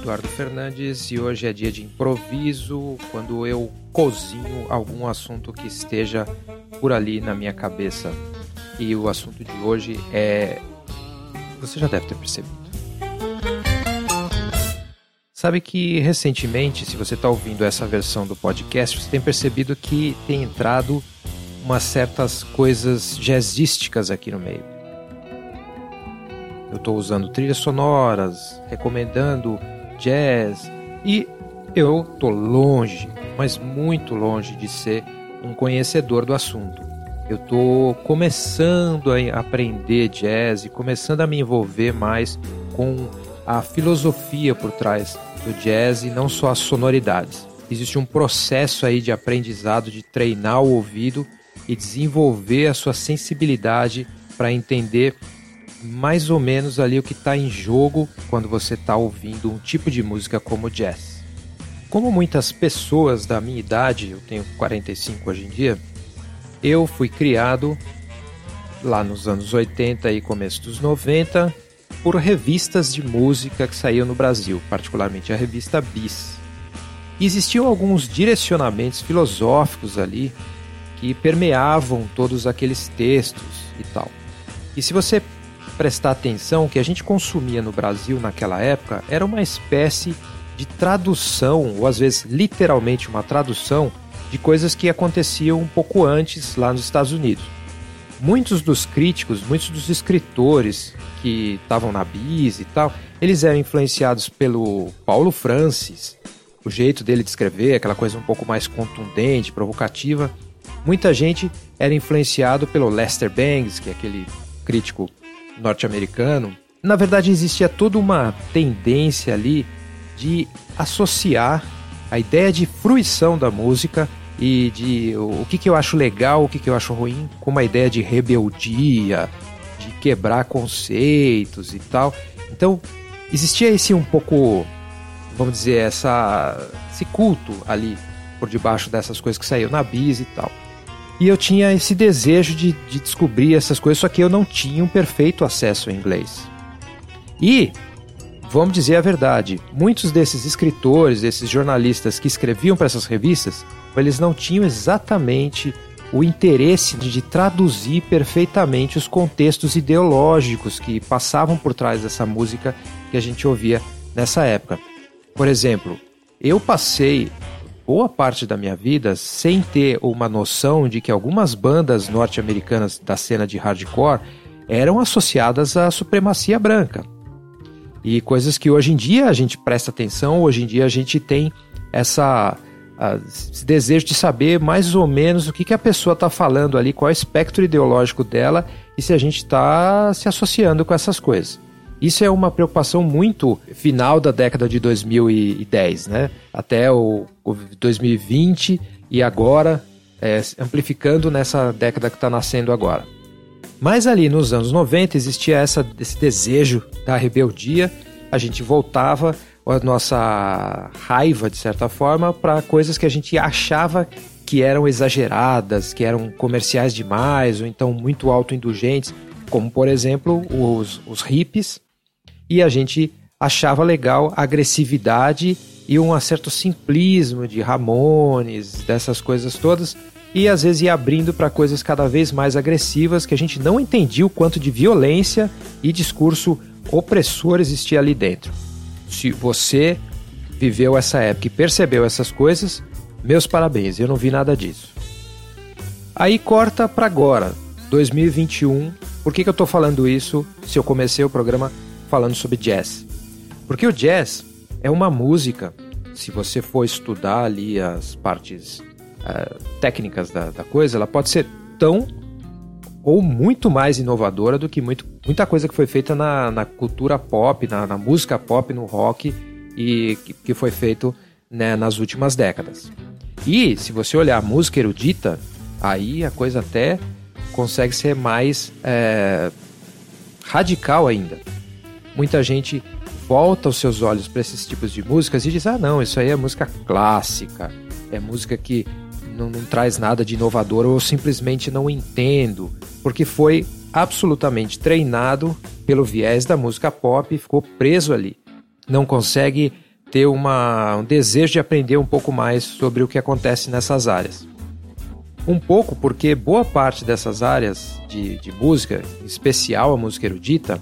Eduardo Fernandes e hoje é dia de improviso, quando eu cozinho algum assunto que esteja por ali na minha cabeça. E o assunto de hoje é. Você já deve ter percebido. Sabe que recentemente, se você está ouvindo essa versão do podcast, você tem percebido que tem entrado umas certas coisas jazzísticas aqui no meio. Eu estou usando trilhas sonoras, recomendando jazz e eu tô longe, mas muito longe de ser um conhecedor do assunto. Eu tô começando a aprender jazz e começando a me envolver mais com a filosofia por trás do jazz e não só as sonoridades. Existe um processo aí de aprendizado, de treinar o ouvido e desenvolver a sua sensibilidade para entender mais ou menos ali o que está em jogo quando você está ouvindo um tipo de música como jazz. Como muitas pessoas da minha idade, eu tenho 45 hoje em dia, eu fui criado lá nos anos 80 e começo dos 90 por revistas de música que saíam no Brasil, particularmente a revista Bis. existiam alguns direcionamentos filosóficos ali que permeavam todos aqueles textos e tal. E se você prestar atenção, que a gente consumia no Brasil naquela época era uma espécie de tradução, ou às vezes literalmente uma tradução, de coisas que aconteciam um pouco antes lá nos Estados Unidos. Muitos dos críticos, muitos dos escritores que estavam na bis e tal, eles eram influenciados pelo Paulo Francis, o jeito dele de escrever, aquela coisa um pouco mais contundente, provocativa. Muita gente era influenciado pelo Lester Bangs, que é aquele crítico norte-americano, na verdade existia toda uma tendência ali de associar a ideia de fruição da música e de o, que, que eu acho legal, o que, que eu acho ruim, com uma ideia de rebeldia, de quebrar conceitos e tal. Então, existia esse um pouco, vamos dizer, essa, esse culto ali por debaixo dessas coisas que saíram na bis e tal. E eu tinha esse desejo de, de descobrir essas coisas, só que eu não tinha um perfeito acesso ao inglês. E, vamos dizer a verdade, muitos desses escritores, desses jornalistas que escreviam para essas revistas, eles não tinham exatamente o interesse de traduzir perfeitamente os contextos ideológicos que passavam por trás dessa música que a gente ouvia nessa época. Por exemplo, eu passei boa parte da minha vida sem ter uma noção de que algumas bandas norte-americanas da cena de hardcore eram associadas à supremacia branca. E coisas que hoje em dia a gente presta atenção, hoje em dia a gente tem essa esse desejo de saber mais ou menos o que, que a pessoa está falando ali, qual é o espectro ideológico dela e se a gente está se associando com essas coisas. Isso é uma preocupação muito final da década de 2010, né? Até o, o 2020 e agora é, amplificando nessa década que está nascendo agora. Mas ali nos anos 90 existia essa, esse desejo da rebeldia, a gente voltava a nossa raiva, de certa forma, para coisas que a gente achava que eram exageradas, que eram comerciais demais, ou então muito autoindulgentes, como por exemplo os, os hippies, e a gente achava legal a agressividade e um certo simplismo de Ramones, dessas coisas todas, e às vezes ia abrindo para coisas cada vez mais agressivas que a gente não entendia o quanto de violência e discurso opressor existia ali dentro. Se você viveu essa época e percebeu essas coisas, meus parabéns, eu não vi nada disso. Aí corta para agora, 2021. Por que, que eu estou falando isso se eu comecei o programa falando sobre jazz. Porque o jazz é uma música, se você for estudar ali as partes uh, técnicas da, da, coisa, ela pode ser tão ou muito mais inovadora do que muito, muita coisa que foi feita na, na cultura pop, na, na, música pop, no rock e que, que foi feito né, nas últimas décadas. E se você olhar a música erudita, aí a coisa até consegue ser mais é, radical ainda muita gente volta os seus olhos para esses tipos de músicas e diz: ah, não, isso aí é música clássica, é música que não, não traz nada de inovador ou simplesmente não entendo, porque foi absolutamente treinado pelo viés da música pop e ficou preso ali. Não consegue ter uma, um desejo de aprender um pouco mais sobre o que acontece nessas áreas. Um pouco porque boa parte dessas áreas de, de música, em especial a música erudita,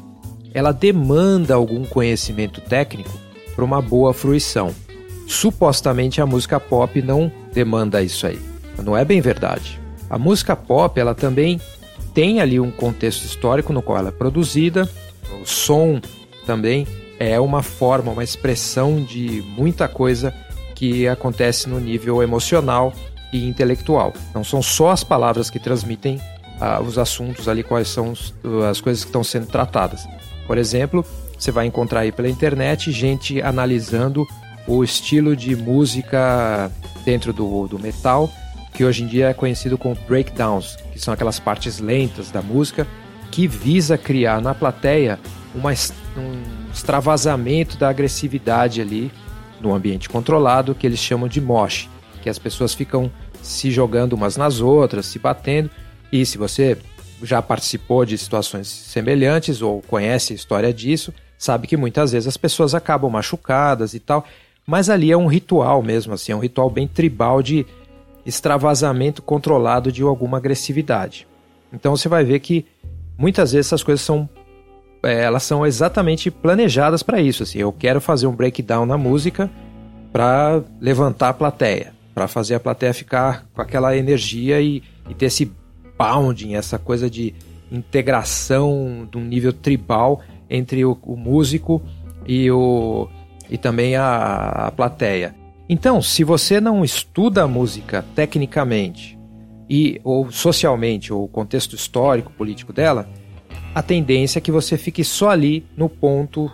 ela demanda algum conhecimento técnico para uma boa fruição. Supostamente a música pop não demanda isso aí. Não é bem verdade. A música pop, ela também tem ali um contexto histórico no qual ela é produzida, o som também é uma forma, uma expressão de muita coisa que acontece no nível emocional e intelectual. Não são só as palavras que transmitem ah, os assuntos ali, quais são os, as coisas que estão sendo tratadas. Por exemplo, você vai encontrar aí pela internet gente analisando o estilo de música dentro do, do metal, que hoje em dia é conhecido como breakdowns, que são aquelas partes lentas da música, que visa criar na plateia uma, um extravasamento da agressividade ali no ambiente controlado, que eles chamam de mosh, que as pessoas ficam se jogando umas nas outras, se batendo, e se você já participou de situações semelhantes ou conhece a história disso, sabe que muitas vezes as pessoas acabam machucadas e tal, mas ali é um ritual mesmo, assim, é um ritual bem tribal de extravasamento controlado de alguma agressividade. Então você vai ver que muitas vezes essas coisas são é, elas são exatamente planejadas para isso. Assim, eu quero fazer um breakdown na música para levantar a plateia, para fazer a plateia ficar com aquela energia e, e ter esse bounding, essa coisa de integração de um nível tribal entre o, o músico e, o, e também a, a plateia. Então, se você não estuda a música tecnicamente e ou socialmente, ou o contexto histórico, político dela, a tendência é que você fique só ali no ponto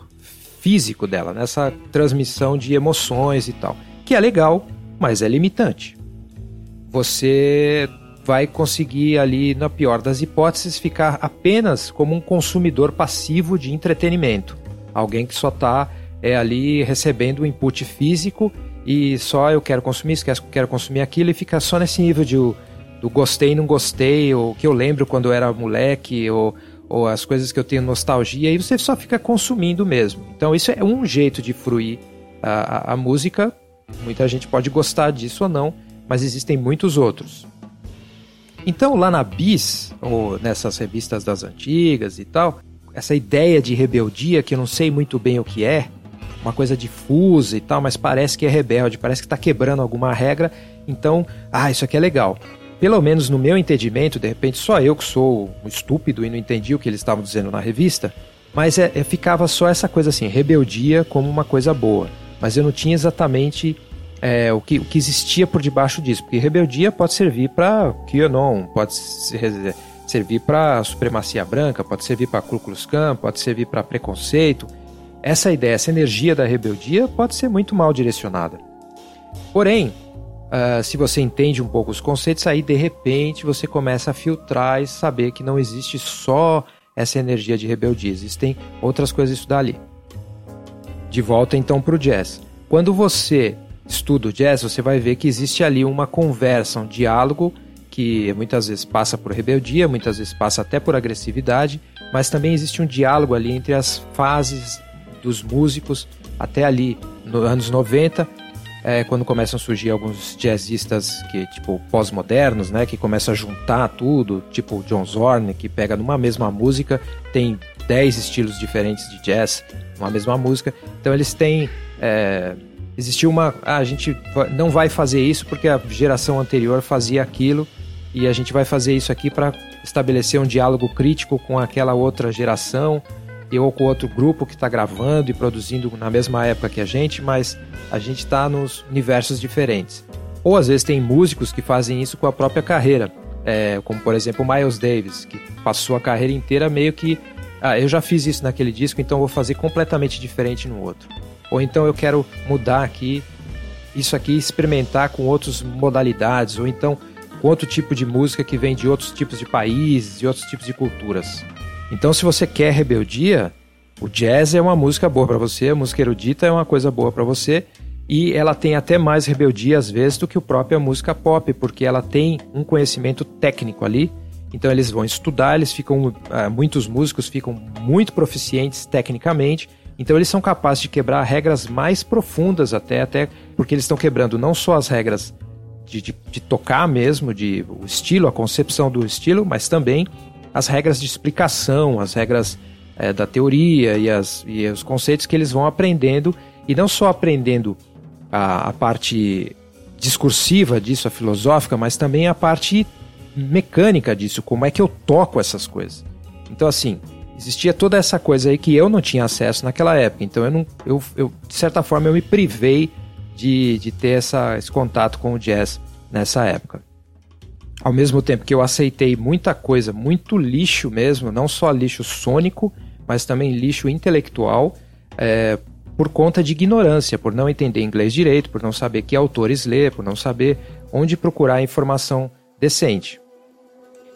físico dela, nessa transmissão de emoções e tal, que é legal, mas é limitante. Você vai conseguir ali, na pior das hipóteses, ficar apenas como um consumidor passivo de entretenimento. Alguém que só está é, ali recebendo o input físico e só eu quero consumir isso, quero consumir aquilo e fica só nesse nível de do gostei, não gostei, ou que eu lembro quando eu era moleque, ou, ou as coisas que eu tenho nostalgia, e você só fica consumindo mesmo. Então isso é um jeito de fruir a, a, a música. Muita gente pode gostar disso ou não, mas existem muitos outros. Então, lá na Bis, ou nessas revistas das antigas e tal, essa ideia de rebeldia, que eu não sei muito bem o que é, uma coisa difusa e tal, mas parece que é rebelde, parece que está quebrando alguma regra, então, ah, isso aqui é legal. Pelo menos no meu entendimento, de repente só eu que sou um estúpido e não entendi o que eles estavam dizendo na revista, mas é, é, ficava só essa coisa assim, rebeldia como uma coisa boa. Mas eu não tinha exatamente é, o, que, o que existia por debaixo disso. Porque rebeldia pode servir para QAnon, pode servir para supremacia branca, pode servir para Ku Klux Klan, pode servir para preconceito. Essa ideia, essa energia da rebeldia pode ser muito mal direcionada. Porém, uh, se você entende um pouco os conceitos, aí de repente você começa a filtrar e saber que não existe só essa energia de rebeldia, existem outras coisas a estudar ali. De volta então para o jazz. Quando você estuda o jazz, você vai ver que existe ali uma conversa, um diálogo que muitas vezes passa por rebeldia, muitas vezes passa até por agressividade, mas também existe um diálogo ali entre as fases dos músicos até ali nos anos 90, é, quando começam a surgir alguns jazzistas que tipo pós-modernos, né, que começam a juntar tudo, tipo John Zorn, que pega numa mesma música, tem 10 estilos diferentes de jazz, uma mesma música. Então eles têm é, existiu uma. Ah, a gente não vai fazer isso porque a geração anterior fazia aquilo e a gente vai fazer isso aqui para estabelecer um diálogo crítico com aquela outra geração e ou com outro grupo que está gravando e produzindo na mesma época que a gente, mas a gente está nos universos diferentes. Ou às vezes tem músicos que fazem isso com a própria carreira, é, como por exemplo Miles Davis, que passou a carreira inteira meio que. Ah, eu já fiz isso naquele disco, então vou fazer completamente diferente no outro ou então eu quero mudar aqui isso aqui experimentar com outras modalidades ou então com outro tipo de música que vem de outros tipos de países e outros tipos de culturas. Então, se você quer rebeldia, o jazz é uma música boa para você, a música erudita é uma coisa boa para você e ela tem até mais rebeldia às vezes do que a própria música pop, porque ela tem um conhecimento técnico ali. Então eles vão estudar, eles ficam, uh, muitos músicos ficam muito proficientes tecnicamente Então eles são capazes de quebrar regras mais profundas até, até porque eles estão quebrando não só as regras de, de, de, tocar mesmo, de o estilo, a concepção do estilo, mas também as regras de explicação, as regras é, da teoria e, as, e os conceitos que eles vão aprendendo, e não só aprendendo a, a parte discursiva disso, a filosófica, mas também a parte mecânica disso, como é que eu toco essas coisas. Então, assim, existia toda essa coisa aí que eu não tinha acesso naquela época. Então, eu, não, eu, eu de certa forma, eu me privei de, de ter essa, esse contato com o jazz nessa época. Ao mesmo tempo que eu aceitei muita coisa, muito lixo mesmo, não só lixo sônico, mas também lixo intelectual, é, por conta de ignorância, por não entender inglês direito, por não saber que autores ler, por não saber onde procurar informação decente.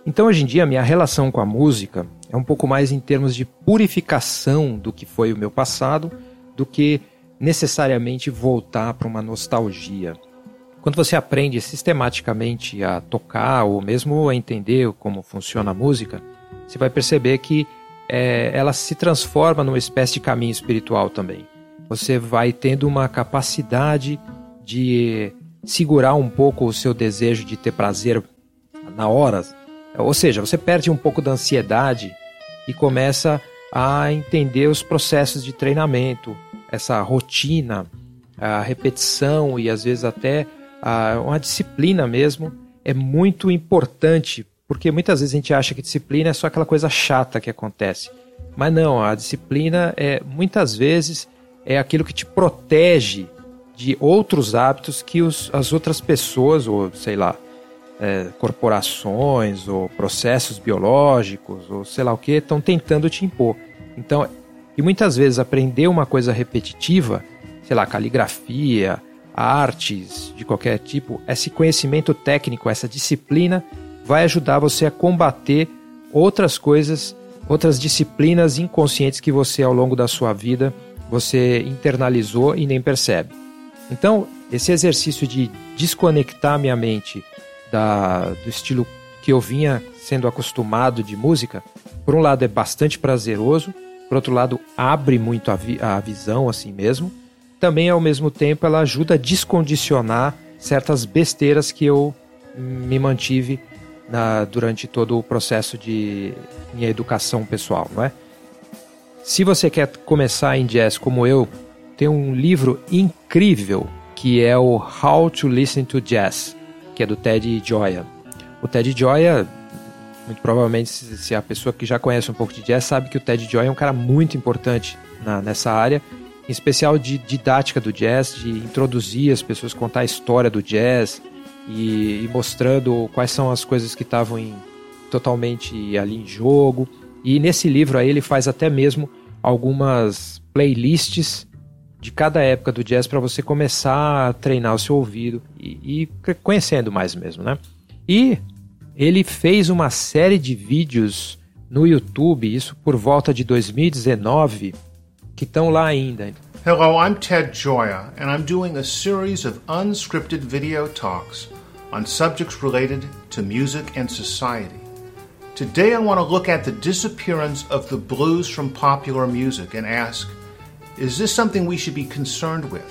Então, hoje em dia, minha relação com a música é um pouco mais em termos de purificação do que foi o meu passado, do que necessariamente voltar para uma nostalgia. Quando você aprende sistematicamente a tocar ou mesmo a entender como funciona a música, você vai perceber que é, ela se transforma numa espécie de caminho espiritual também. Você vai tendo uma capacidade de segurar um pouco o seu desejo de ter prazer na hora ou seja, você perde um pouco da ansiedade e começa a entender os processos de treinamento, essa rotina, a repetição e às vezes até uma disciplina mesmo é muito importante, porque muitas vezes a gente acha que disciplina é só aquela coisa chata que acontece. Mas não, a disciplina é muitas vezes é aquilo que te protege de outros hábitos que os, as outras pessoas, ou sei lá, é, corporações ou processos biológicos ou sei lá o que estão tentando te impor. Então, e muitas vezes aprender uma coisa repetitiva, sei lá, caligrafia, artes de qualquer tipo, esse conhecimento técnico, essa disciplina vai ajudar você a combater outras coisas, outras disciplinas inconscientes que você ao longo da sua vida você internalizou e nem percebe. Então, esse exercício de desconectar minha mente da, do estilo que eu vinha sendo acostumado de música, por um lado é bastante prazeroso, por outro lado abre muito a, vi, a visão assim mesmo. Também ao mesmo tempo ela ajuda a descondicionar certas besteiras que eu me mantive na, durante todo o processo de minha educação pessoal, não é? Se você quer começar em jazz como eu, tem um livro incrível que é o How to Listen to Jazz que é do Ted Gioia. O Ted Gioia, muito provavelmente, se a pessoa que já conhece um pouco de jazz sabe que o Ted Gioia é um cara muito importante na, nessa área, em especial de didática do jazz, de introduzir as pessoas, contar a história do jazz e, e mostrando quais são as coisas que estavam totalmente ali em jogo. E nesse livro aí ele faz até mesmo algumas playlists de cada época do jazz para você começar a treinar o seu ouvido e, e, conhecendo mais mesmo, né? E ele fez uma série de vídeos no YouTube, isso por volta de 2019, que estão lá ainda. Hello, I'm Ted Joya, and I'm doing a series of unscripted video talks on subjects related to music and society. Today I want to look at the disappearance of the blues from popular music and ask Is this something we should be concerned with?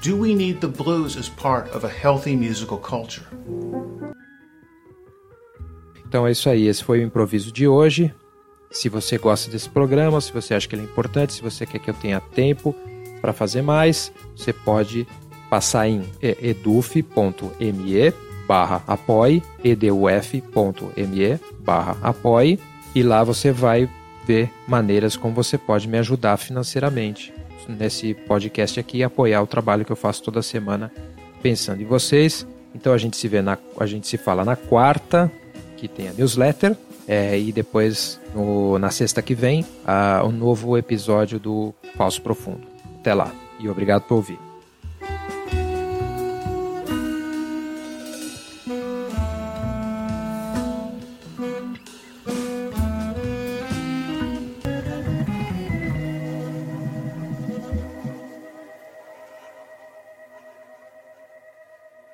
Do we need the blues as part of a healthy musical culture? Então é isso aí, esse foi o improviso de hoje. Se você gosta desse programa, se você acha que ele é importante, se você quer que eu tenha tempo para fazer mais, você pode passar em eduf.me barra apoie, eduf.me barra apoie, e lá você vai ver maneiras como você pode me ajudar financeiramente nesse podcast aqui e apoiar o trabalho que eu faço toda semana pensando em vocês. Então a gente se vê na, a gente se fala na quarta, que tem a newsletter, é, e depois no, na sexta que vem, o um novo episódio do Falso Profundo. Até lá e obrigado por ouvir.